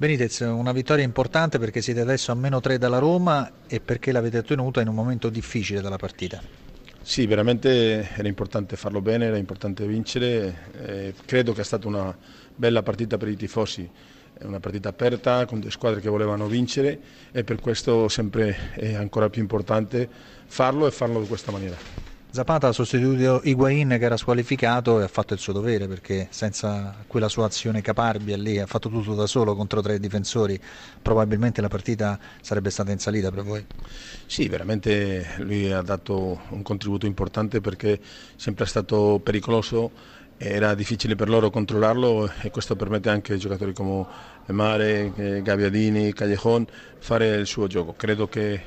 Benitez, una vittoria importante perché siete adesso a meno 3 dalla Roma e perché l'avete ottenuta in un momento difficile della partita. Sì, veramente era importante farlo bene, era importante vincere. Eh, credo che è stata una bella partita per i tifosi, una partita aperta con due squadre che volevano vincere e per questo sempre è ancora più importante farlo e farlo in questa maniera. Zapata ha sostituito Higuain che era squalificato e ha fatto il suo dovere perché senza quella sua azione caparbia lì ha fatto tutto da solo contro tre difensori probabilmente la partita sarebbe stata in salita per voi. Sì, veramente lui ha dato un contributo importante perché è sempre stato pericoloso era difficile per loro controllarlo e questo permette anche ai giocatori come Mare, eh, Gaviadini, Callejon fare il suo gioco. Credo che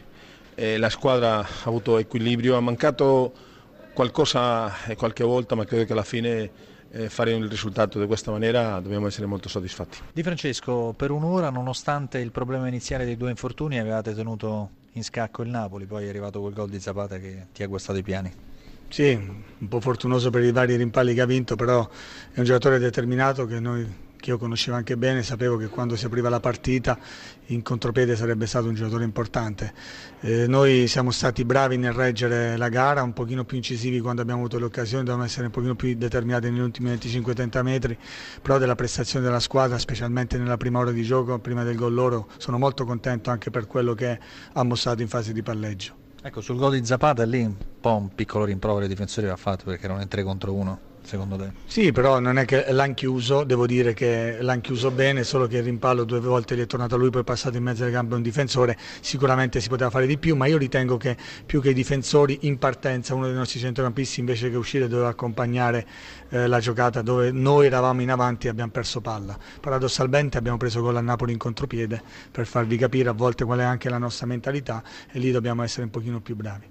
eh, la squadra ha avuto equilibrio, ha mancato qualcosa qualche volta, ma credo che alla fine eh, fare il risultato di questa maniera dobbiamo essere molto soddisfatti. Di Francesco, per un'ora, nonostante il problema iniziale dei due infortuni, avevate tenuto in scacco il Napoli, poi è arrivato quel gol di Zapata che ti ha guastato i piani. Sì, un po' fortunoso per i vari rimpalli che ha vinto, però è un giocatore determinato che noi che io conoscevo anche bene, sapevo che quando si apriva la partita in contropiede sarebbe stato un giocatore importante. Eh, noi siamo stati bravi nel reggere la gara, un pochino più incisivi quando abbiamo avuto le occasioni, dovevamo essere un pochino più determinati negli ultimi 25-30 metri, però della prestazione della squadra, specialmente nella prima ora di gioco, prima del gol loro, sono molto contento anche per quello che ha mostrato in fase di palleggio. Ecco, sul gol di Zapata lì un po' un piccolo rimprovero ai difensori va fatto perché erano in 3 contro 1 secondo te? Sì, però non è che l'hanno chiuso, devo dire che l'hanno chiuso bene, solo che il rimpallo due volte gli è tornato a lui, poi è passato in mezzo alle gambe un difensore, sicuramente si poteva fare di più, ma io ritengo che più che i difensori in partenza uno dei nostri centrocampisti invece che uscire doveva accompagnare eh, la giocata dove noi eravamo in avanti e abbiamo perso palla. Paradossalmente abbiamo preso gol a Napoli in contropiede per farvi capire a volte qual è anche la nostra mentalità e lì dobbiamo essere un pochino più bravi.